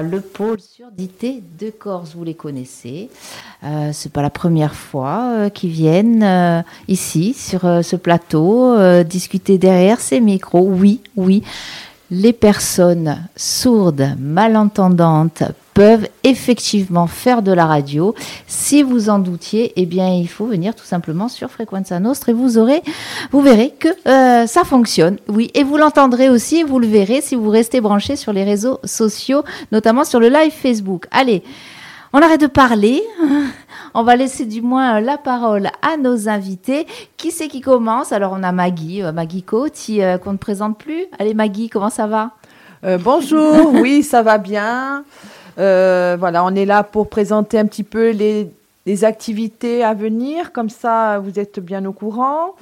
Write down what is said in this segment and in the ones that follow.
Le pôle surdité de Corse, vous les connaissez. Euh, c'est pas la première fois euh, qu'ils viennent euh, ici sur ce plateau discuter derrière ces micros. Oui, oui, les personnes sourdes, malentendantes peuvent effectivement faire de la radio. Si vous en doutiez, eh bien, il faut venir tout simplement sur Frequenza Nostre et vous aurez, vous verrez que euh, ça fonctionne. Oui, et vous l'entendrez aussi, vous le verrez si vous restez branché sur les réseaux sociaux, notamment sur le live Facebook. Allez, on arrête de parler. On va laisser du moins la parole à nos invités. Qui c'est qui commence? Alors, on a Maggie, euh, Maggie Coty, euh, qu'on ne présente plus. Allez, Maggie, comment ça va? Euh, bonjour, oui, ça va bien. Euh, voilà, on est là pour présenter un petit peu les, activités à venir, comme ça vous êtes bien au courant.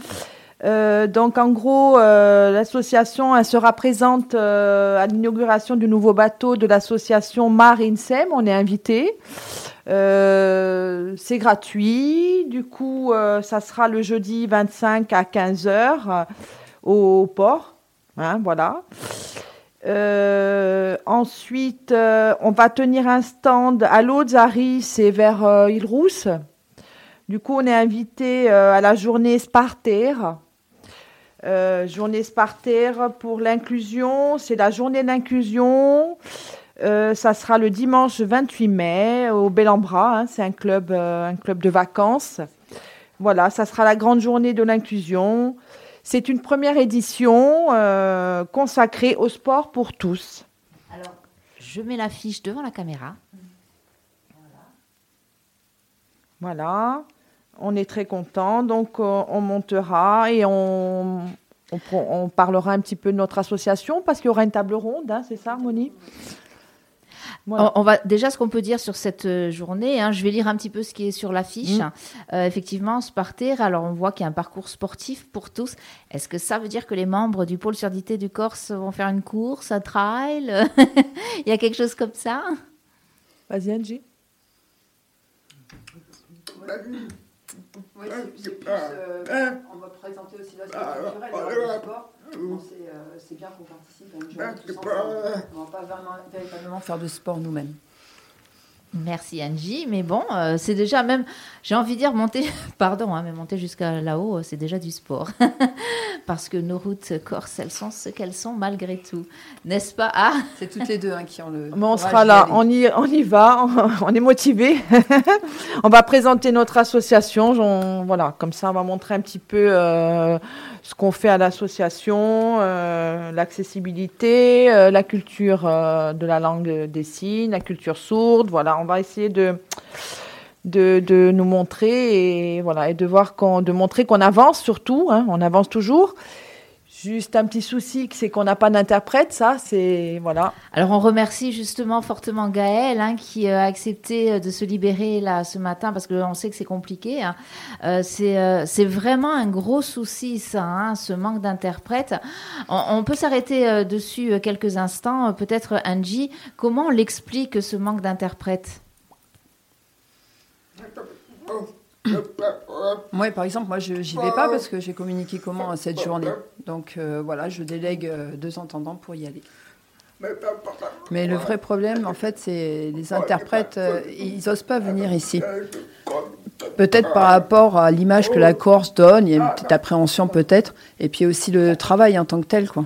Euh, donc en gros, euh, l'association sera présente à l'inauguration du nouveau bateau de l'association Marinsem. On est invité. C'est gratuit. Du coup, ça sera le jeudi 25 à 15h euh, au port. Hein, voilà. Euh, ensuite, euh, on va tenir un stand à Lozari, c'est vers euh, Île-Rousse. Du coup, on est invité euh, à la journée Sparter. Euh, journée Sparter pour l'inclusion, c'est la journée d'inclusion. Ça sera le dimanche 28 mai au Bel-en-Bras. hein, c'est un club, un club de vacances. Voilà, ça sera la grande journée de l'inclusion. C'est une première édition euh, consacrée au sport pour tous. Alors, je mets l'affiche devant la caméra. Voilà, on est très content. Donc, euh, on montera et on, on, pro- on parlera un petit peu de notre association parce qu'il y aura une table ronde, hein, c'est ça, Moni Voilà. On, on va déjà ce qu'on peut dire sur cette euh, journée. hein, je vais lire un petit peu ce qui est sur l'affiche. Mm. Euh, effectivement, Sparter. Alors on voit qu'il y a un parcours sportif pour tous. Est-ce que ça veut dire que les membres du pôle surdité du Corse vont faire une course, un trail Il y a quelque chose comme ça? Vas-y, Angie. Oui, c'est- c'est plus, euh, on va présenter aussi l'aspect culturel alors, du sport. Bon, c'est, euh, c'est bien qu'on participe à une journée tous ensemble. On va pas véritablement faire de sport nous-mêmes. Merci Angie. Mais bon, euh, c'est déjà même, j'ai envie de dire monter, pardon, hein, mais monter jusqu'à là-haut, euh, c'est déjà du sport. Parce que nos routes corses, elles sont ce qu'elles sont malgré tout. N'est-ce pas? Ah C'est toutes les deux hein, qui ont le. Mais on sera là, on y, on y va, on est motivé. on va présenter notre association, voilà, comme ça on va montrer un petit peu euh, ce qu'on fait à l'association, euh, l'accessibilité, euh, la culture euh, de la langue des signes, la culture sourde, voilà, on va essayer de de, de nous montrer et voilà et de voir qu'on de montrer qu'on avance surtout, hein, on avance toujours. Juste un petit souci, c'est qu'on n'a pas d'interprète, ça, c'est voilà. Alors on remercie justement fortement Gaël hein, qui euh, a accepté euh, de se libérer là ce matin parce qu'on sait que c'est compliqué. hein. Euh, c'est euh, c'est vraiment un gros souci ça, hein, ce manque d'interprète. On, on peut s'arrêter euh, dessus quelques instants. Peut-être Angie, comment on l'explique ce manque d'interprète? Moi, par exemple, moi, je j'y vais pas parce que j'ai communiqué comment cette journée. Donc euh, voilà, je délègue euh, deux entendants pour y aller. Mais le vrai problème, en fait, c'est les interprètes, euh, ils osent pas venir ici. Peut-être par rapport à l'image que la Corse donne, il y a une petite appréhension peut-être, et puis aussi le travail en tant que tel, quoi.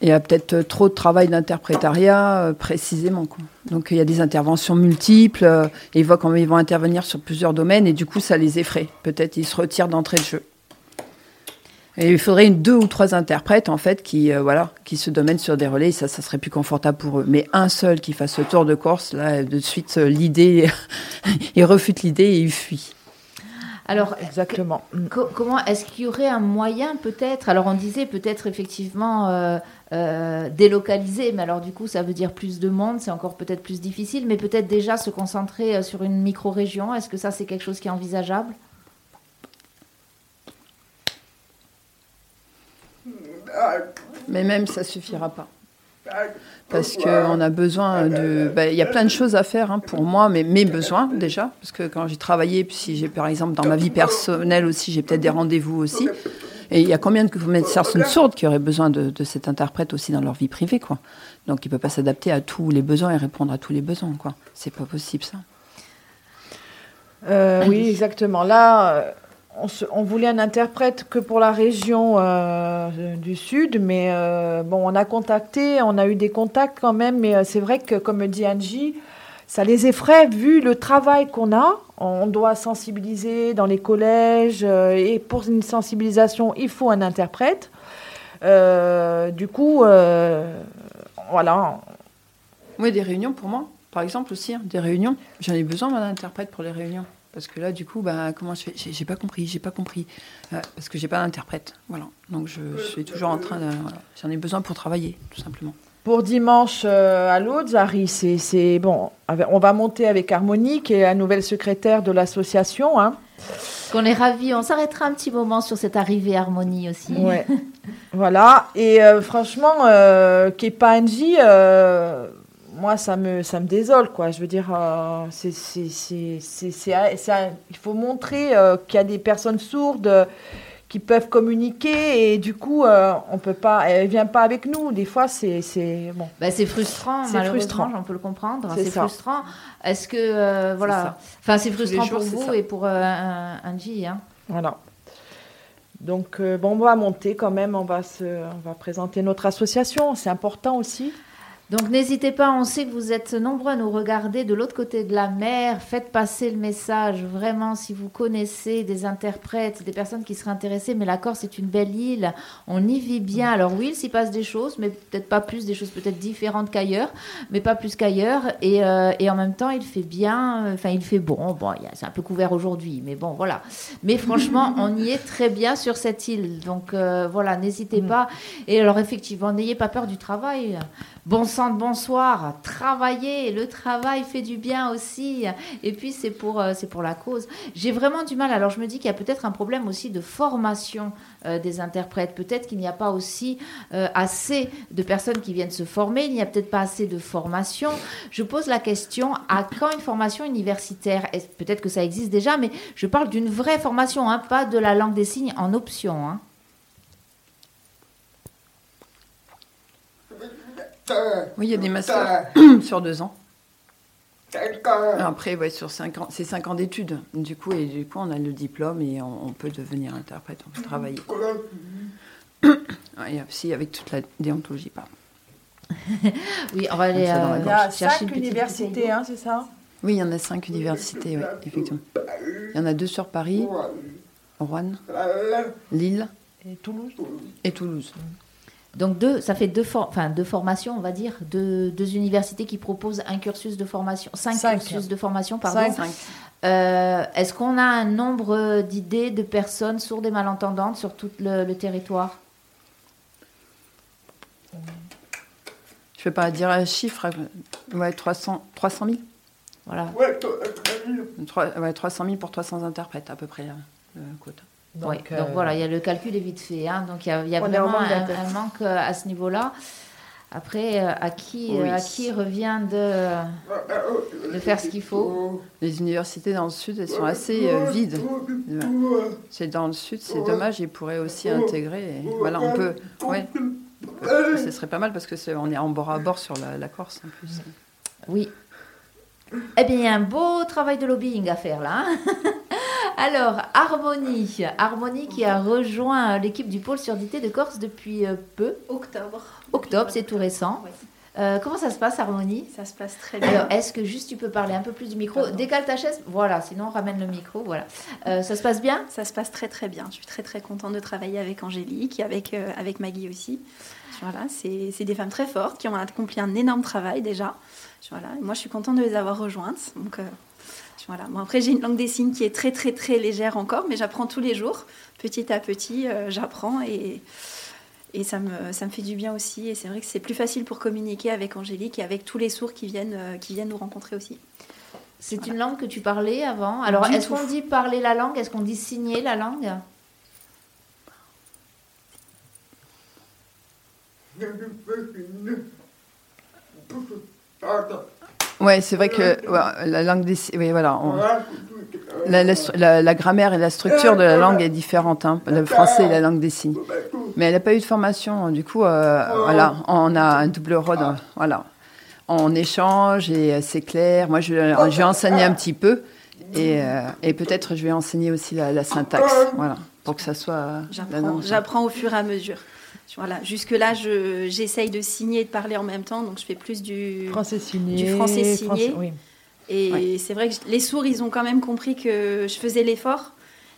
Il y a peut-être euh, trop de travail d'interprétariat, euh, précisément, quoi. Donc il y a des interventions multiples, euh, ils voient comment ils vont intervenir sur plusieurs domaines, et du coup ça les effraie. Peut-être ils se retirent d'entrée de jeu. Il faudrait deux ou trois interprètes, en fait, qui, euh, voilà, qui se domènent sur des relais, et ça, ça serait plus confortable pour eux. Mais un seul qui fasse le tour de Corse, là, de suite, euh, l'idée, il refute l'idée et il fuit. Alors Exactement. Mm. Co- comment est-ce qu'il y aurait un moyen peut-être? Alors on disait peut-être effectivement euh, euh, délocaliser, mais alors du coup ça veut dire plus de monde, c'est encore peut-être plus difficile, mais peut-être déjà se concentrer euh, sur une micro-région. Est-ce que ça c'est quelque chose qui est envisageable? Mais même, ça suffira pas. Parce qu'on a besoin de. bah, Il y a plein de choses à faire hein, pour moi, mais mes besoins déjà. Parce que quand j'ai travaillé, puis si j'ai par exemple dans ma vie personnelle aussi, j'ai peut-être des rendez-vous aussi. Et il y a combien de personnes sourdes qui auraient besoin de, cet interprète aussi dans leur vie privée, quoi. Donc il peut pas s'adapter à tous les besoins et répondre à tous les besoins, quoi. C'est pas possible ça. Euh, oui, exactement. Là, euh, on, voulait un interprète que pour la région euh, du Sud, mais bon, on a contacté, on a eu des contacts quand même, mais c'est vrai que, comme dit Angie, ça les effraie vu le travail qu'on a. On doit sensibiliser dans les collèges et pour une sensibilisation, il faut un interprète. du coup, voilà. Oui, des réunions pour moi par exemple aussi, hein, des réunions. J'en ai besoin d'un interprète pour les réunions. Parce que là, du coup, bah, comment je fais? J'ai pas compris, j'ai pas compris. Euh, parce que j'ai pas d'interprète. Voilà. Donc je, suis toujours en train de. J'en ai besoin pour travailler, tout simplement. Pour dimanche euh, à l'autre, Zari, c'est bon. On va monter avec Harmonie, qui est la nouvelle secrétaire de l'association. Hein. Qu'on est ravis. On s'arrêtera un petit moment sur cette arrivée Harmonie aussi. Ouais. voilà. Et euh, franchement, euh, Kepanji, moi, ça me, ça me désole, quoi. Je veux dire, euh, c'est, il faut montrer euh, qu'il y a des personnes sourdes qui peuvent communiquer et du coup, euh, on peut pas, elle vient pas avec nous. Des fois, c'est, c'est bon. Bah, c'est frustrant, c'est frustrant. On peut le comprendre. C'est, frustrant. Est-ce que, voilà, enfin, c'est frustrant pour vous et pour Angie, hein. Voilà. Donc, bon, on va monter quand même. On va se, on va présenter notre association. C'est important aussi. Donc n'hésitez pas, on sait que vous êtes nombreux à nous regarder de l'autre côté de la mer. Faites passer le message, vraiment, si vous connaissez des interprètes, des personnes qui seraient intéressées. Mais la Corse est une belle île, on y vit bien. Alors oui, il s'y passe des choses, mais peut-être pas plus, des choses peut-être différentes qu'ailleurs, mais pas plus qu'ailleurs. Et, euh, en même temps, il fait bien, enfin il fait bon. Bon, c'est un peu couvert aujourd'hui, mais bon, voilà. Mais franchement, on y est très bien sur cette île. Donc euh, voilà, n'hésitez mm. pas. Et alors effectivement, n'ayez pas peur du travail. Bon sang de bonsoir, travailler, le travail fait du bien aussi. Et puis c'est pour, euh, c'est pour la cause. J'ai vraiment du mal. Alors je me dis qu'il y a peut-être un problème aussi de formation euh, des interprètes. Peut-être qu'il n'y a pas aussi euh, assez de personnes qui viennent se former. Il n'y a peut-être pas assez de formation. Je pose la question à quand une formation universitaire Peut-être que ça existe déjà, mais je parle d'une vraie formation, hein, pas de la langue des signes en option. Hein. Oui, il y a des masters sur deux ans. Après, ouais, sur cinq ans, c'est cinq ans d'études. Du coup, et du coup, on a le diplôme et on, peut devenir interprète, on peut travailler. et aussi avec toute la déontologie, pas. oui, on va aller euh, il y a cinq universités, hein, c'est ça? Oui, il y en a cinq universités, oui, effectivement. Il y en a deux sur Paris, Rouen, Lille et Toulouse? Et Toulouse. Donc deux, ça fait deux, enfin, deux formations, on va dire, deux, deux, universités qui proposent un cursus de formation, cinq, cursus de formation, pardon. Euh, est-ce qu'on a un nombre d'idées de personnes sourdes et malentendantes sur tout le, territoire? Je ne vais pas dire un chiffre, ouais, 300, 300 000 Voilà. Ouais, 300 000 pour 300 interprètes à peu près, le quota. Donc, donc, voilà, il y a le calcul est vite fait. Hein, donc il y a, y a vraiment un, manque euh, à ce niveau-là. Après, euh, à qui, euh, à qui revient de, de faire ce qu'il faut Les universités dans le sud, elles sont assez vides. C'est dans le sud, c'est dommage. Ils pourraient aussi intégrer. voilà, on peut. Ouais, ce serait pas mal parce que est, on est en bord à bord sur la, la Corse en plus. Oui. Eh bien, il y a un beau travail de lobbying à faire là. Hein. Alors, Harmonie. Harmonie qui a rejoint l'équipe du pôle surdité de Corse depuis euh, peu. Octobre. Octobre, c'est tout récent. Euh, comment ça se passe, Harmonie? Ça se passe très bien. Alors, est-ce que juste tu peux parler un peu plus du micro? Décale ta chaise. Voilà, sinon ramène le micro. Voilà. Euh, ça se passe bien? Ça se passe très très bien. Je suis très très contente de travailler avec Angélique et avec, avec Maggie aussi. Voilà, c'est des femmes très fortes qui ont accompli un énorme travail déjà. Voilà, moi je suis contente de les avoir rejointes. Donc voilà. Bon, après, j'ai une langue des signes qui est très, très, très légère encore, mais j'apprends tous les jours. Petit à petit, euh, j'apprends et, et ça, me, ça me fait du bien aussi. Et c'est vrai que c'est plus facile pour communiquer avec Angélique et avec tous les sourds qui viennent, euh, qui viennent nous rencontrer aussi. C'est une langue que tu parlais avant. Alors, est-ce qu'on dit parler la langue? Est-ce qu'on dit signer la langue? Ouais, c'est vrai que la langue des oui, voilà, la, grammaire et la structure de la langue est différente, hein, le français et la langue des signes. Mais elle n'a pas eu de formation, du coup, euh, voilà, on a un double rôle, voilà. On échange et c'est clair. Moi, je, je, vais enseigner un petit peu et, et peut-être je vais enseigner aussi la, syntaxe, voilà, pour que ça soit. J'apprends au fur et à mesure. Voilà, jusque-là, j'essaye de signer et de parler en même temps, donc je fais plus du français signé. Du français signé. Et c'est vrai que les sourds, ils ont quand même compris que je faisais l'effort.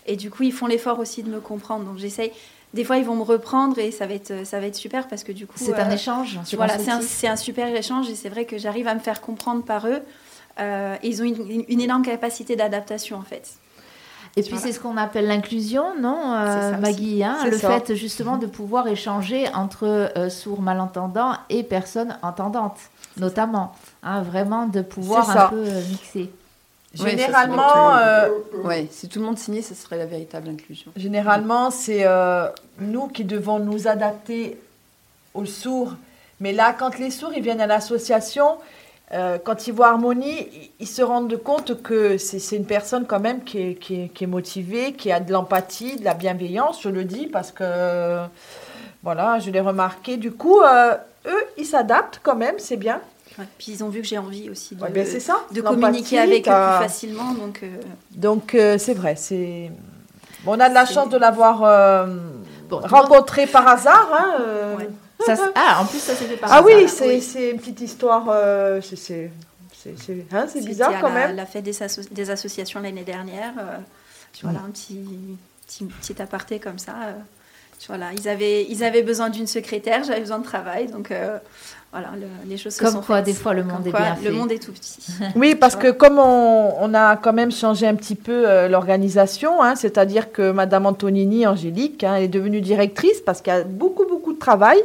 Et du coup, ils font l'effort aussi de me comprendre. Donc j'essaye. Des fois, ils vont me reprendre et ça va être, ça va être super parce que du coup. C'est un euh, échange. Voilà, c'est un, super échange et c'est vrai que j'arrive à me faire comprendre par eux. Euh, ils ont une énorme capacité d'adaptation en fait. Et puis c'est ce qu'on appelle l'inclusion, non, euh, Maggie hein, Le fait justement de pouvoir échanger entre euh, sourds malentendants et personnes entendantes, notamment. Hein, vraiment de pouvoir un peu euh, mixer. Généralement, ouais, si tout le monde signait, ce serait la véritable inclusion. Généralement, c'est nous qui devons nous adapter aux sourds. Mais là, quand les sourds ils viennent à l'association, euh, quand ils voient Harmonie, ils se rendent compte que c'est une personne quand même qui est, qui, est, motivée, qui a de l'empathie, de la bienveillance, je le dis, parce que, voilà, je l'ai remarqué. Du coup, euh, eux, ils s'adaptent quand même, c'est bien. puis ils ont vu que j'ai envie aussi de, ben, ça, de communiquer avec eux plus facilement. Donc, euh, donc c'est vrai. c'est bon, on a de la chance de l'avoir rencontré par hasard. Hein, ah, en plus, ça s'est fait par Ah oui, c'est une petite histoire. Euh, c'est hein, bizarre quand même. la fête des, des associations l'année dernière. Euh, voilà, un petit, petit, petit, aparté comme ça. Euh, voilà, ils avaient, ils avaient besoin d'une secrétaire, j'avais besoin de travail. Donc voilà, les choses se comme sont quoi, des fois, le monde est bien fait. Le monde est tout petit. oui, parce que comme on, on, a quand même changé un petit peu l'organisation, hein, c'est-à-dire que Madame Antonini, Angélique, hein, est devenue directrice parce qu'il y a beaucoup, beaucoup de travail.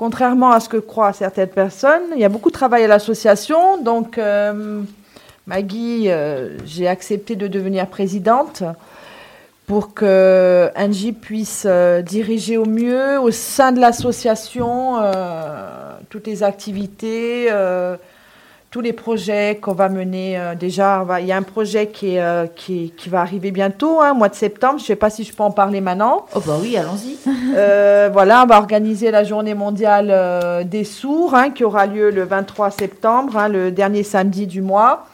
Contrairement à ce que croient certaines personnes, il y a beaucoup de travail à l'association. Donc, euh, Maggie, euh, j'ai accepté de devenir présidente pour que Angie puisse euh, diriger au mieux au sein de l'association toutes les activités tous les projets qu'on va mener. Euh, déjà, il y a un projet qui, est, euh, qui, qui, va arriver bientôt, hein, mois de septembre. Je ne sais pas si je peux en parler maintenant. Oh bah oui, allons-y. Euh, voilà, on va organiser la journée mondiale des sourds, hein, qui aura lieu le 23 septembre, hein, le dernier samedi du mois.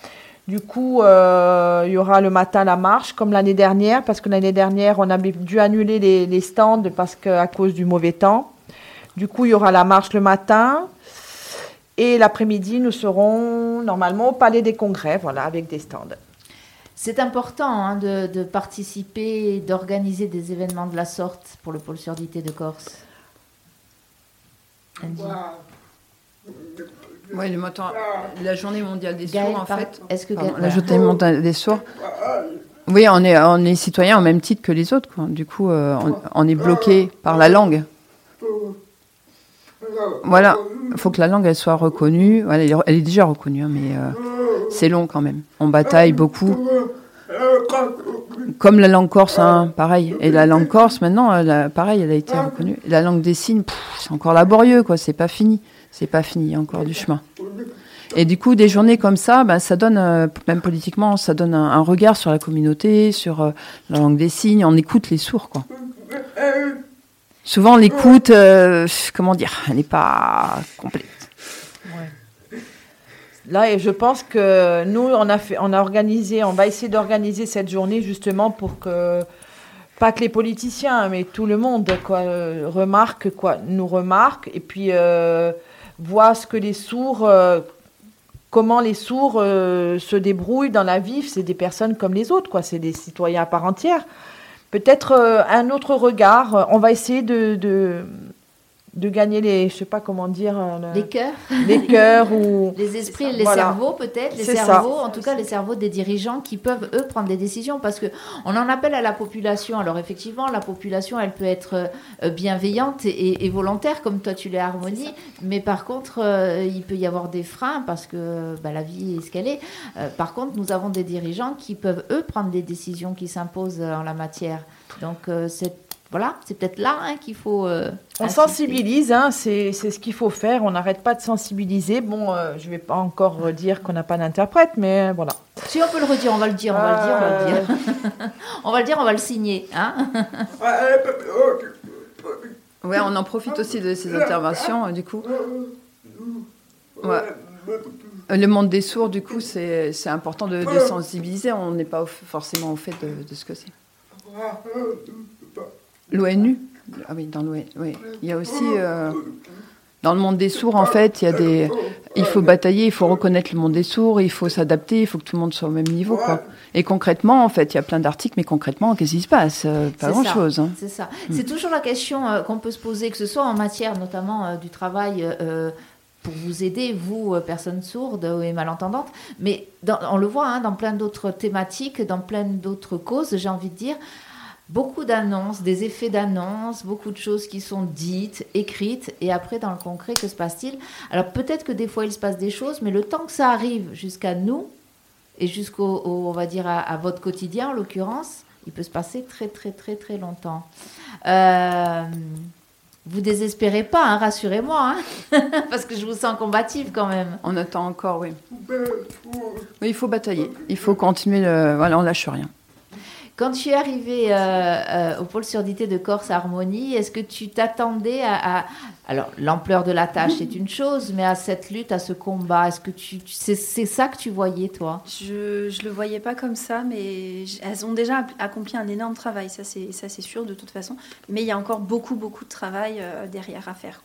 Du coup, il y aura le matin la marche, comme l'année dernière, parce que l'année dernière, on a dû annuler les, les stands parce que, à cause du mauvais temps. Du coup, il y aura la marche le matin. Et l'après-midi, nous serons normalement au Palais des Congrès, voilà, avec des stands. C'est important hein, de, participer, d'organiser des événements de la sorte pour le pôle surdité de Corse. Oui, le la journée mondiale des sourds, en fait. Est-ce que la journée mondiale des sourds. Oui, on est, on est citoyen au même titre que les autres. Quoi. Du coup, euh, on, on, est bloqué par la langue. Voilà, il faut que la langue elle soit reconnue. elle, est, déjà reconnue, hein, mais euh, c'est long quand même. On bataille beaucoup. Comme la langue corse, hein, pareil. Et la langue corse, maintenant, pareil, elle a été reconnue. La langue des signes, c'est encore laborieux, quoi. C'est pas fini. C'est pas fini, encore du chemin. Et du coup, des journées comme ça, ben, ça donne, euh, même politiquement, ça donne un, regard sur la communauté, sur euh, la langue des signes. On écoute les sourds, quoi. Souvent, l'écoute, euh, comment dire, elle n'est pas complète. Là, je pense que nous, on a, fait, on a organisé, on va essayer d'organiser cette journée justement pour que, pas que les politiciens, mais tout le monde quoi, remarque, quoi, nous remarque, et puis voit ce que les sourds, euh, comment les sourds se débrouillent dans la vie. C'est des personnes comme les autres, quoi. C'est des citoyens à part entière peut-être euh, un autre regard. On va essayer de gagner les, je sais pas comment dire, euh, les cœurs, les cœurs ou les esprits, les cerveaux peut-être, les cerveaux, en tout cas les cerveaux des dirigeants qui peuvent eux prendre des décisions parce que on en appelle à la population. Alors effectivement, la population, elle peut être euh, bienveillante et, volontaire comme toi tu l'es harmonie, mais par contre, euh, il peut y avoir des freins parce que bah, la vie est ce qu'elle est. par contre, nous avons des dirigeants qui peuvent eux prendre des décisions qui s'imposent en la matière. Donc voilà, c'est peut-être là hein, qu'il faut. Euh, on sensibilise, hein, c'est ce qu'il faut faire. On n'arrête pas de sensibiliser. Bon, euh, je ne vais pas encore dire qu'on n'a pas d'interprète, mais voilà. Si on peut le redire, on va le dire, on va le dire, on va le dire. on va le dire, on va le signer. Hein ouais, on en profite aussi de ces interventions, du coup. Ouais. Le monde des sourds, du coup, c'est important de, sensibiliser. On n'est pas forcément au fait de ce que c'est. L'ONU Ah oui, dans l'ONU. Oui. Il y a aussi. Euh, dans le monde des sourds, en fait, il y a des. Il faut batailler, il faut reconnaître le monde des sourds, il faut s'adapter, il faut que tout le monde soit au même niveau. Quoi. Et concrètement, en fait, il y a plein d'articles, mais concrètement, qu'est-ce qui se passe? Euh, Pas grand-chose. Hein. C'est ça. C'est toujours la question euh, qu'on peut se poser, que ce soit en matière notamment du travail pour vous aider, vous, personnes sourdes et malentendantes. Mais on le voit hein, dans plein d'autres thématiques, dans plein d'autres causes, j'ai envie de dire beaucoup d'annonces, des effets d'annonces, beaucoup de choses qui sont dites, écrites, et après dans le concret, que se passe-t-il? Alors peut-être que des fois il se passe des choses, mais le temps que ça arrive jusqu'à nous, et jusqu'au, on va dire, à, votre quotidien en l'occurrence, il peut se passer très très très très longtemps. Euh, vous désespérez pas, hein, rassurez-moi, hein parce que je vous sens combative quand même. On attend encore, oui. Oui, il faut batailler, il faut continuer, le... voilà, on lâche rien. Quand tu es arrivé euh, euh, au pôle surdité de Corse Harmonie, est-ce que tu t'attendais à, Alors, l'ampleur de la tâche, c'est une chose, mais à cette lutte, à ce combat, est-ce que tu, c'est, ça que tu voyais, toi? Je ne le voyais pas comme ça, mais elles ont déjà accompli un énorme travail, ça c'est, ça c'est sûr de toute façon. Mais il y a encore beaucoup, beaucoup de travail euh, derrière à faire.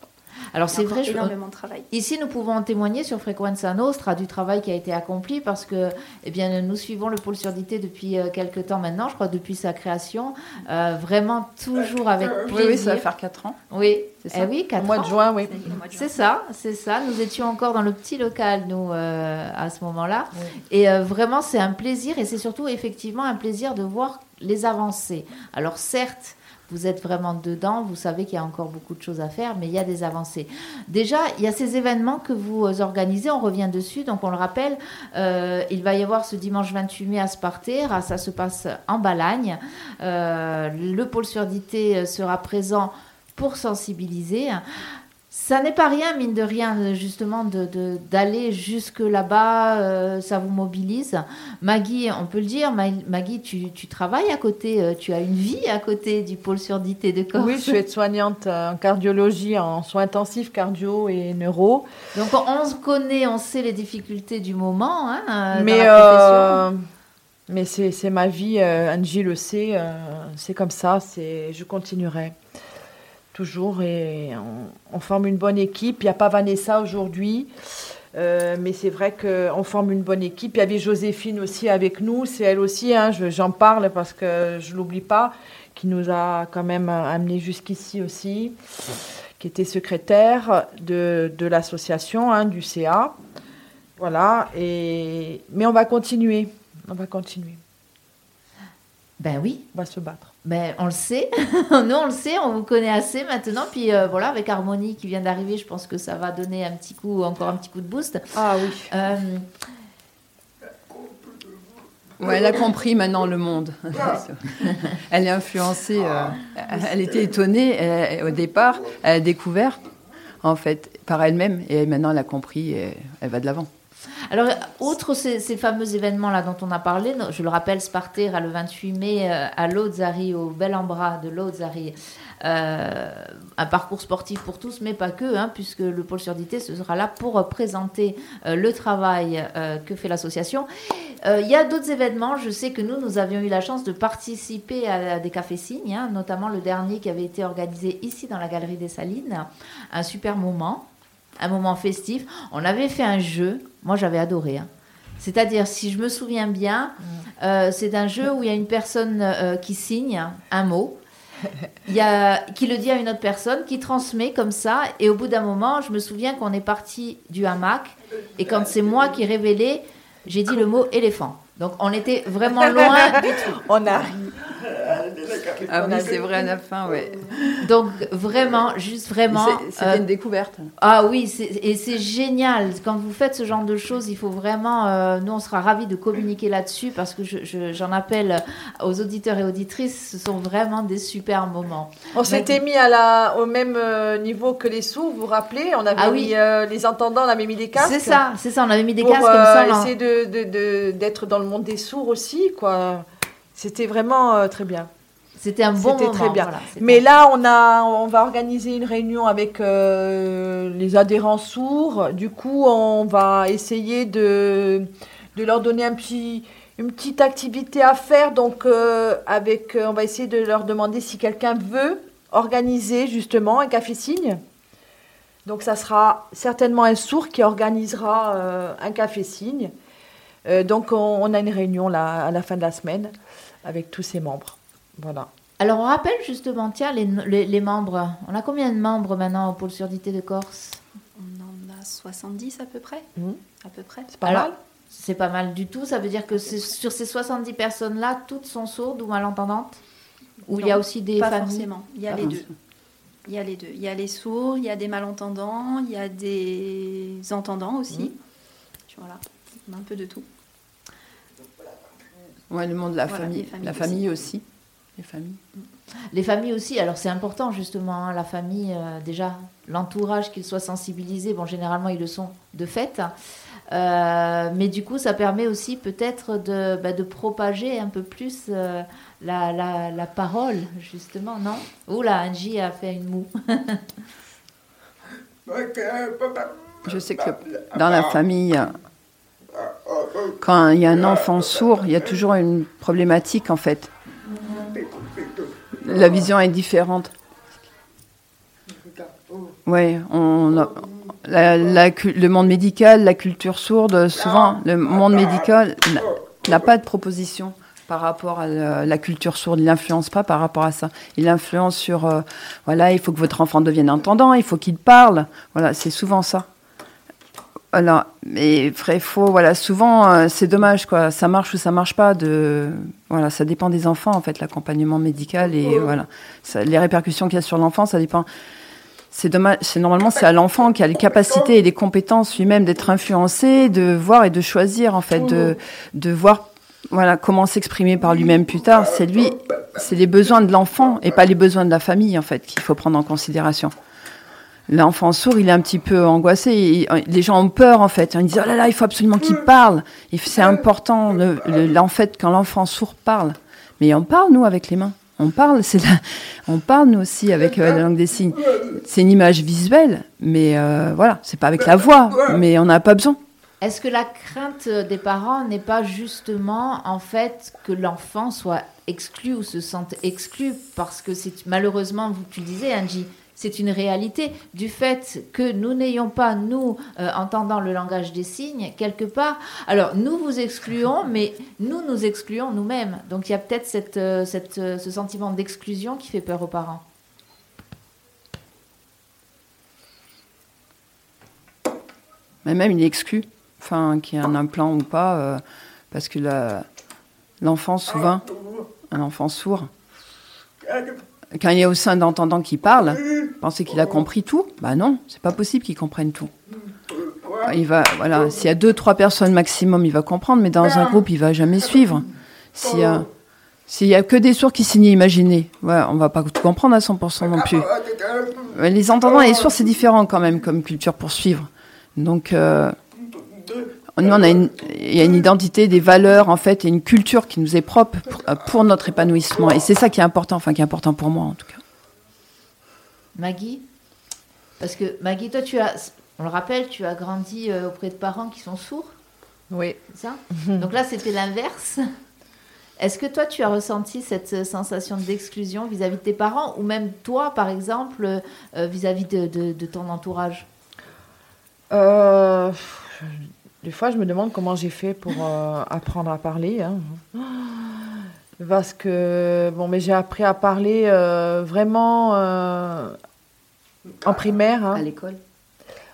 Alors c'est vrai, énormément de travail. Ici, nous pouvons témoigner sur Frequenza Nostra du travail qui a été accompli parce que, eh bien, nous suivons le pôle surdité depuis euh, quelques temps maintenant, je crois depuis sa création, euh, vraiment toujours avec plaisir. Oui, ça va faire 4 ans. Oui, c'est ça. Eh oui, 4 mois de juin, oui. C'est ça, c'est ça. Nous étions encore dans le petit local, nous, euh, à ce moment-là. Et vraiment, c'est un plaisir et c'est surtout effectivement un plaisir de voir les avancées. Alors certes, vous êtes vraiment dedans, vous savez qu'il y a encore beaucoup de choses à faire, mais il y a des avancées. Déjà, il y a ces événements que vous euh, organisez, on revient dessus, donc on le rappelle, euh, il va y avoir ce dimanche 28 mai à Sparter, ça se passe en Balagne. Euh, le pôle surdité sera présent pour sensibiliser. Ça n'est pas rien, mine de rien, justement, d'aller de, jusque là-bas, euh, ça vous mobilise. Maggie, on peut le dire, Maggie, tu, travailles à côté, euh, tu as une vie à côté du pôle surdité de corps. Oui, je suis aide-soignante en cardiologie, en soins intensifs, cardio et neuro. Donc on se connaît, on sait les difficultés du moment hein, euh, mais, mais c'est ma vie, Angie le sait, c'est comme ça, je continuerai toujours, et on, forme une bonne équipe. Il n'y a pas Vanessa aujourd'hui, euh, mais c'est vrai qu'on forme une bonne équipe. Il y avait Joséphine aussi avec nous, c'est elle aussi, hein, j'en parle parce que je ne l'oublie pas, qui nous a quand même amené jusqu'ici aussi, qui était secrétaire de, de l'association, hein, du CA. Voilà, et, mais on va continuer, on va continuer. Ben oui. On va se battre. Ben, on le sait. Nous, on le sait. On vous connaît assez maintenant. Puis euh, voilà, avec Harmonie qui vient d'arriver, je pense que ça va donner un petit coup, encore un petit coup de boost. Ah oui. Euh, elle a compris maintenant le monde. elle est influencée. Euh, elle était étonnée au départ. Elle a découvert, en fait, par elle-même. Et maintenant, elle a compris et elle va de l'avant. Alors, outre ces, fameux événements-là dont on a parlé, je le rappelle, Sparter le 28 mai euh, à Lozari, au Bel Ambra de Lozari. Euh, un parcours sportif pour tous, mais pas que, hein, puisque le pôle surdité sera là pour présenter euh, le travail que fait l'association. Il y a d'autres événements. Je sais que nous, nous avions eu la chance de participer à, des cafés signes, hein, notamment le dernier qui avait été organisé ici dans la Galerie des Salines. Un super moment un moment festif. On avait fait un jeu, moi j'avais adoré. Hein. C'est-à-dire, si je me souviens bien, mm. euh, c'est un jeu où il y a une personne euh, qui signe un mot, il y a, qui le dit à une autre personne, qui transmet comme ça, et au bout d'un moment, je me souviens qu'on est parti du hamac, et quand c'est moi qui ai révélé, j'ai dit le mot éléphant. Donc on était vraiment loin du tout. On a Ah oui, c'est vrai, à la fin, ouais. Donc, vraiment, juste vraiment. C'est euh, une découverte. Ah oui, et c'est génial. Quand vous faites ce genre de choses, il faut vraiment. Euh, nous, on sera ravis de communiquer là-dessus parce que j'en appelle aux auditeurs et auditrices. Ce sont vraiment des super moments. On s'était mis à la, au même euh, niveau que les sourds, vous vous rappelez? On avait ah mis les entendants, on avait mis des casques. C'est ça, c'est ça, on avait mis des casques comme ça. Pour essayer d'être de, de, dans le monde des sourds aussi, quoi. C'était vraiment très bien. C'était un bon moment. très bien. Mais là, on, a, on va organiser une réunion avec euh, les adhérents sourds. Du coup, on va essayer de, de leur donner un petit, une petite activité à faire. Donc, euh, avec, euh, on va essayer de leur demander si quelqu'un veut organiser justement un café-signe. Donc, ça sera certainement un sourd qui organisera un café-signe. donc, on, on, a une réunion là, à la fin de la semaine avec tous ses membres. Voilà. Alors, on rappelle justement, tiens, les, les, membres. On a combien de membres maintenant au pôle surdité de Corse? On en a 70 à peu près. Mmh. À peu près. C'est pas mal C'est pas mal du tout. Ça veut dire que sur ces 70 personnes-là, toutes sont sourdes ou malentendantes? Ou il y a aussi des pas familles forcément. Il y a les deux. Il y a les deux. Il y a les sourds, il y a des malentendants, il y a des entendants aussi. Mmh. Voilà, on a un peu de tout. Ouais, le monde de la famille, la famille aussi. Les familles. Les familles aussi, alors c'est important justement, hein, la famille, euh, déjà, l'entourage, qu'ils soient sensibilisés, bon, généralement ils le sont de fait, euh, mais du coup ça permet aussi peut-être de, bah, de, propager un peu plus euh, la, la, la, parole, justement, non? Oula, Angie a fait une moue. Je sais que dans la famille, quand il y a un enfant sourd, il y a toujours une problématique en fait la vision est différente. Oui, on le monde médical, la culture sourde, souvent, le monde médical n'a pas de proposition par rapport à la, culture sourde. Il n'influence pas par rapport à ça. Il influence sur, euh, voilà, il faut que votre enfant devienne entendant, il faut qu'il parle. Voilà, c'est souvent ça. Voilà, mais vrai, faux, voilà, souvent euh, c'est dommage quoi, ça marche ou ça marche pas. De, voilà, ça dépend des enfants en fait, l'accompagnement médical et voilà, les répercussions qu'il y a sur l'enfant, ça dépend. C'est dommage, c'est normalement c'est à l'enfant qui a les capacités et les compétences lui-même d'être influencé, de voir et de choisir en fait, de, de voir voilà comment s'exprimer par lui-même plus tard. C'est lui, c'est les besoins de l'enfant et pas les besoins de la famille en fait qu'il faut prendre en considération l'enfant sourd, il est un petit peu angoissé. les gens ont peur, en fait. Ils disent, oh là là, il faut absolument qu'il parle. C'est important, en fait, quand l'enfant sourd parle. Mais on parle, nous, avec les mains. On parle, c'est on parle, nous aussi, avec euh, la langue des signes. C'est une image visuelle, mais euh, voilà, c'est pas avec la voix, mais on n'a pas besoin. Est-ce que la crainte des parents n'est pas justement, en fait, que l'enfant soit exclu ou se sente exclu? Parce que c'est malheureusement, tu disais, Angie, c'est une réalité du fait que nous n'ayons pas, nous, euh, entendant le langage des signes, quelque part. Alors, nous vous excluons, mais nous nous excluons nous-mêmes. Donc, il y a peut-être cette, euh, cette, euh, ce sentiment d'exclusion qui fait peur aux parents. Mais même, il est exclu, enfin, qu'il y ait un implant ou pas, parce que l'enfant, souvent, un enfant sourd, quand il y a au sein d'entendants qui parlent, pensez qu'il a compris tout Bah non, c'est pas possible qu'il comprenne tout. Il va, voilà, s'il y a deux, trois personnes maximum, il va comprendre, mais dans un groupe, il va jamais suivre. S'il y a, s'il y a que des sourds qui signent imaginer, ouais, on va pas tout comprendre à 100% non plus. Les entendants et les sourds, c'est différent quand même comme culture pour suivre. Donc, euh, nous, on a une, il y a une identité, des valeurs, en fait, et une culture qui nous est propre pour, notre épanouissement. Et c'est ça qui est important, enfin, qui est important pour moi, en tout cas. Maggie? Parce que, Maggie, toi, tu as, on le rappelle, tu as grandi euh, auprès de parents qui sont sourds Oui. ça? Donc là, c'était l'inverse. Est-ce que toi, tu as ressenti cette sensation d'exclusion vis-à-vis de tes parents, ou même toi, par exemple, euh, vis-à-vis de, de, ton entourage? Euh, des fois, je me demande comment j'ai fait pour euh, apprendre à parler. Hein. Parce que, bon, mais j'ai appris à parler euh, vraiment euh, en primaire. Hein. À l'école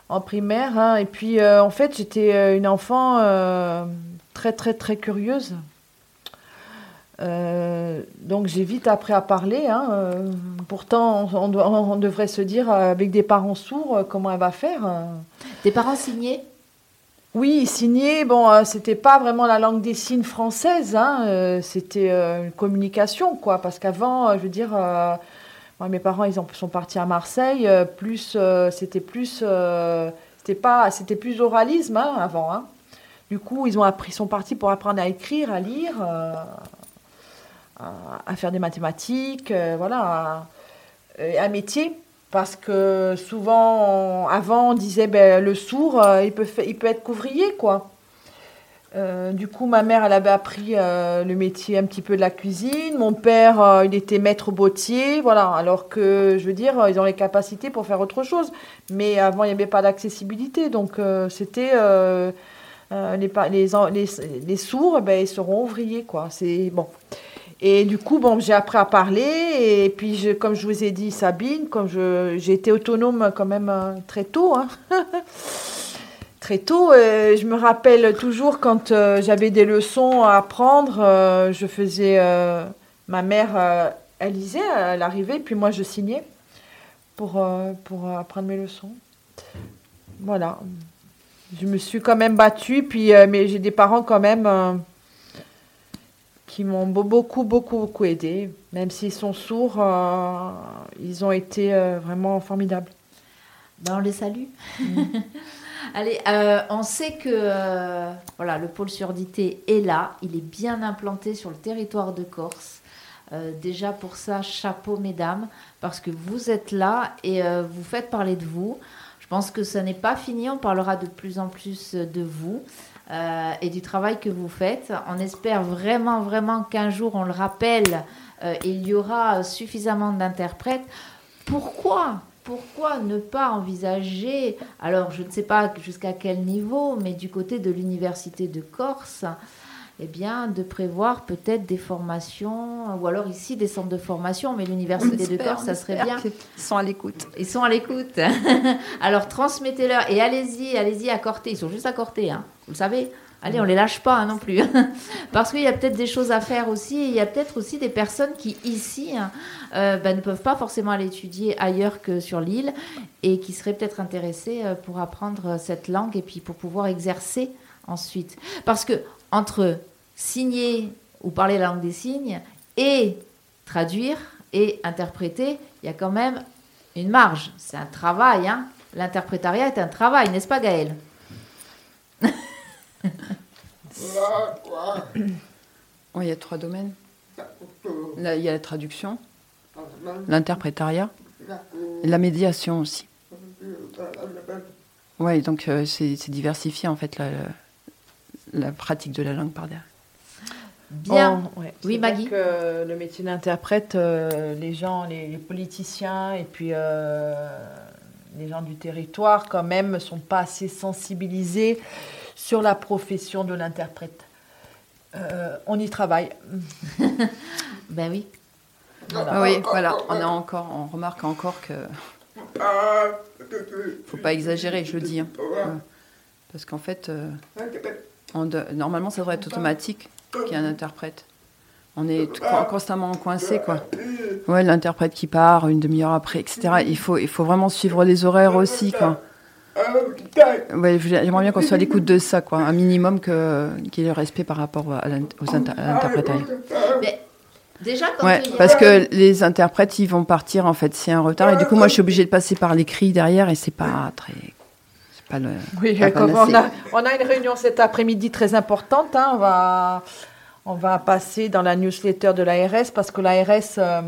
En primaire. Hein. Et puis, en fait, j'étais une enfant très, très, très curieuse. Euh, donc j'ai vite appris à parler. Hein. Euh, pourtant, on, on, devrait se dire avec des parents sourds comment elle va faire. Des parents signés Oui, signés. Bon, c'était pas vraiment la langue des signes française. Hein. c'était une communication, quoi. Parce qu'avant, je veux dire, moi, mes parents, ils sont partis à Marseille. plus, c'était plus, c'était pas, c'était plus oralisme hein, avant. Hein. Du coup, ils ont appris, sont partis pour apprendre à écrire, à lire à, faire des mathématiques, euh, voilà, un métier. Parce que souvent, avant, on disait, ben, le sourd, euh, il, peut être couvrier, quoi. Euh, du coup, ma mère, elle avait appris le métier un petit peu de la cuisine. Mon père, il était maître bottier, voilà. Alors que, je veux dire, ils ont les capacités pour faire autre chose. Mais avant, il n'y avait pas d'accessibilité. Donc, c'était les, les, les, sourds, ben, ils seront ouvriers, quoi. Bon. Et du coup, bon, j'ai appris à parler. Et puis, comme je vous ai dit, Sabine, comme j'ai été autonome quand même euh, très tôt. Hein. très tôt. Euh, je me rappelle toujours quand euh, j'avais des leçons à apprendre, je faisais. ma mère, elle lisait, elle arrivait, puis moi, je signais pour, pour apprendre mes leçons. Voilà. Je me suis quand même battue, puis, mais j'ai des parents quand même qui m'ont beaucoup, beaucoup, beaucoup aidé. Même s'ils sont sourds, euh, ils ont été euh, vraiment formidables. Ben, on les salue. Mm. Allez, euh, on sait que voilà, le pôle surdité est là, il est bien implanté sur le territoire de Corse. déjà pour ça, chapeau mesdames, parce que vous êtes là et vous faites parler de vous. Je pense que ce n'est pas fini, on parlera de plus en plus de vous. Euh, et du travail que vous faites. On espère vraiment, vraiment qu'un jour, on le rappelle, euh, il y aura suffisamment d'interprètes. Pourquoi pourquoi ne pas envisager, alors je ne sais pas jusqu'à quel niveau, mais du côté de l'université de Corse, eh bien, de prévoir peut-être des formations, ou alors ici des centres de formation, mais l'université de Corse, ça serait bien. Ils sont à l'écoute. Ils sont à l'écoute. alors transmettez-leur et allez-y, allez-y à Corté. Ils sont juste à Corté, hein. vous le savez. Allez, on les lâche pas hein, non plus. Parce qu'il y a peut-être des choses à faire aussi. il y a peut-être aussi des personnes qui, ici, hein, euh, ben, ne peuvent pas forcément aller étudier ailleurs que sur l'île et qui seraient peut-être intéressées euh, pour apprendre cette langue et puis pour pouvoir exercer ensuite. Parce que entre signer ou parler la langue des signes et traduire et interpréter, il y a quand même une marge. C'est un travail. Hein. L'interprétariat est un travail, n'est-ce pas Gaël Oui, il y a trois domaines. il y a la traduction, l'interprétariat, la médiation aussi. Oui, donc euh, c'est diversifié en fait la pratique de la langue par derrière. Bien. Oui, Maggie. Que le métier d'interprète, euh, les gens, les, politiciens et puis euh, les gens du territoire, quand même, ne sont pas assez sensibilisés sur la profession de l'interprète. Euh, on y travaille. ben oui. Ah oui, voilà. On, a encore, on remarque encore que. faut pas exagérer, je le dis. Hein. Parce qu'en fait, normalement, ça devrait être automatique qu'il y ait un interprète. On est constamment coincé, quoi. Ouais, l'interprète qui part une demi-heure après, etc. Il faut, il faut vraiment suivre les horaires aussi, quoi. Ouais, j'aimerais bien qu'on soit à l'écoute de ça, quoi. Un minimum qu'il y ait le respect par rapport à aux interprètes. Mais déjà, quand ouais, parce que les interprètes, ils vont partir, en fait, c'est un retard. Et du coup, moi, je suis obligée de passer par l'écrit derrière et c'est pas très oui, on, a, on, a, une réunion cet après-midi très importante. Hein. on, va, on va passer dans la newsletter de l'ARS parce que l'ARS euh,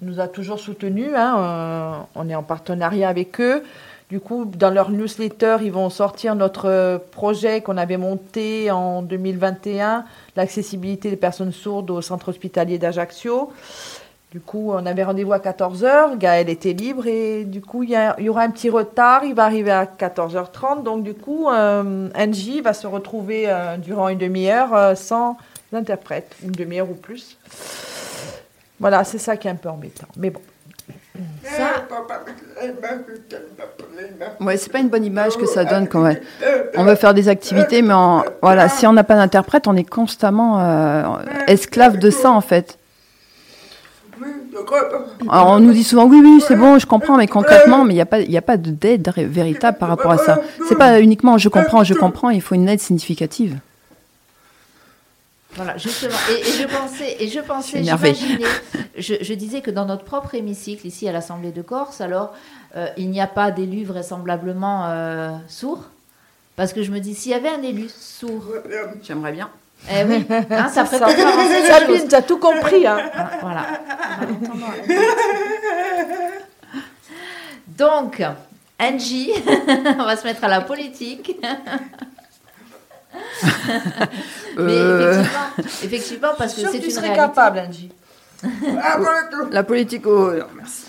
nous a toujours soutenus. Hein. Euh, on est en partenariat avec eux. Du coup, dans leur newsletter, ils vont sortir notre projet qu'on avait monté en 2021, l'accessibilité des personnes sourdes au centre hospitalier d'Ajaccio. Du coup, on avait rendez-vous à 14h, Gaël était libre et du coup, il y, aura un petit retard, il va arriver à 14h30. Donc, du coup, euh, Angie va se retrouver euh, durant une demi-heure euh, sans interprète, une demi-heure ou plus. Voilà, c'est ça qui est un peu embêtant. Mais bon. Ça, Ouais, c'est pas une bonne image que ça donne quand même. On veut faire des activités, mais voilà, si on n'a pas d'interprète, on est constamment euh, esclave de ça en fait. Alors, on nous dit souvent oui, oui, c'est bon, je comprends, mais concrètement, mais il n'y a pas, il a pas d'aide véritable par rapport à ça. C'est pas uniquement je comprends, je comprends, il faut une aide significative. Voilà, justement. Et, je pensais, et je pensais, j'imaginais, je, je, disais que dans notre propre hémicycle, ici à l'Assemblée de Corse, alors, euh, il n'y a pas d'élu vraisemblablement euh, sourd. Parce que je me dis, s'il y avait un élu sourd. J'aimerais bien. Eh oui, hein, ça ferait Sabine, tu as tout compris. Hein. Voilà. Donc, Angie, on va se mettre à la politique. Mais euh. effectivement, parce que c'est une réalité. capable, Angie. La politique, oh, merci.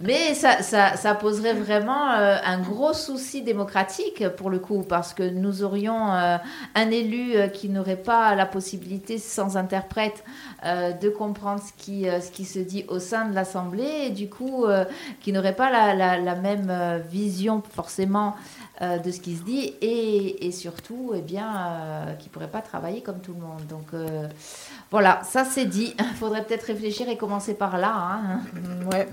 Mais ça, ça, poserait vraiment euh, un gros souci démocratique pour le coup, parce que nous aurions euh, un élu qui n'aurait pas la possibilité, sans interprète, de comprendre ce qui, ce qui se dit au sein de l'Assemblée, et du coup, qui n'aurait pas la, même vision forcément euh, de ce qui se dit et, surtout, eh bien, euh, qui ne pourrait pas travailler comme tout le monde. Donc euh, voilà, ça c'est dit. Il faudrait peut-être réfléchir et commencer par là. Hein. Ouais.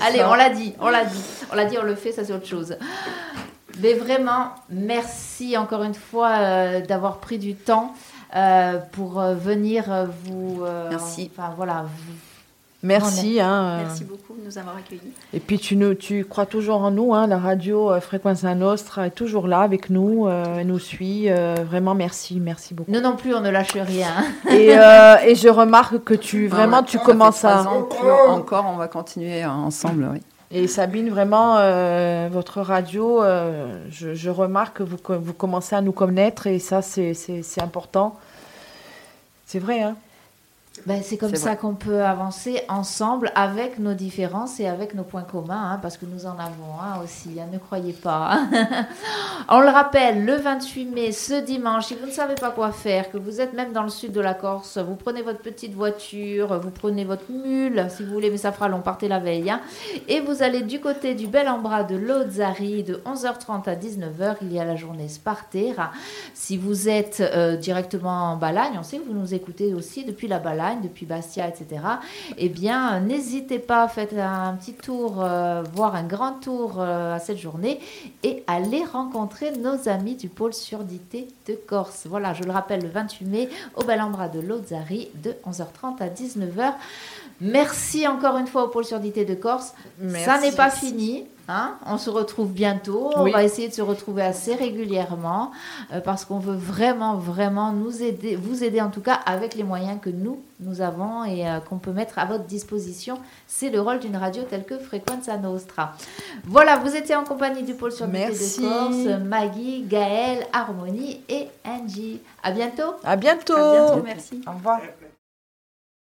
Allez, on l'a dit, on l'a dit, on l'a dit, on le fait, ça c'est autre chose. Mais vraiment, merci encore une fois d'avoir pris du temps pour venir vous. merci. Enfin voilà, vous Merci. Hein, euh. Merci beaucoup de nous avoir accueillis. Et puis tu, nous, tu crois toujours en nous, hein, la radio euh, Frequenza Nostra est toujours là avec nous, euh, elle nous suit. vraiment merci, merci beaucoup. Nous non plus, on ne lâche rien. et, et, je remarque que tu vraiment tu commences à. encore, on va continuer ensemble, oui. Et Sabine, vraiment, votre radio, je, je, remarque que vous, vous commencez à nous connaître et ça, c'est important. C'est vrai, hein ben, c'est comme ça qu'on peut avancer ensemble avec nos différences et avec nos points communs, hein, parce que nous en avons hein, aussi, hein, ne croyez pas. On le rappelle, le 28 mai, ce dimanche, si vous ne savez pas quoi faire, que vous êtes même dans le sud de la Corse, vous prenez votre petite voiture, vous prenez votre mule, si vous voulez, mais ça fera long, partez la veille, et vous allez du côté du bel embras de Lozari de 11h30 à 19h, il y a la journée Spartera. Si vous êtes euh, directement en Balagne, on sait que vous nous écoutez aussi depuis la Balagne, depuis Bastia, etc., eh bien, n'hésitez pas, faites un petit tour, euh, voire un grand tour euh, à cette journée et allez rencontrer nos amis du pôle surdité de Corse. Voilà, je le rappelle, le 28 mai au Bel Embras de Lozari de 11h30 à 19h. Merci encore une fois au pôle surdité de Corse. Ça n'est pas fini. Hein. on se retrouve bientôt. On va essayer de se retrouver assez régulièrement euh, parce qu'on veut vraiment, vraiment nous aider, vous aider en tout cas avec les moyens que nous, nous avons et euh, qu'on peut mettre à votre disposition. C'est le rôle d'une radio telle que Frequenza Nostra. Voilà, vous étiez en compagnie du pôle surdité de Corse, Maggie, Gaëlle, Harmonie et Angie. À bientôt. À bientôt. À bientôt, merci. Au revoir.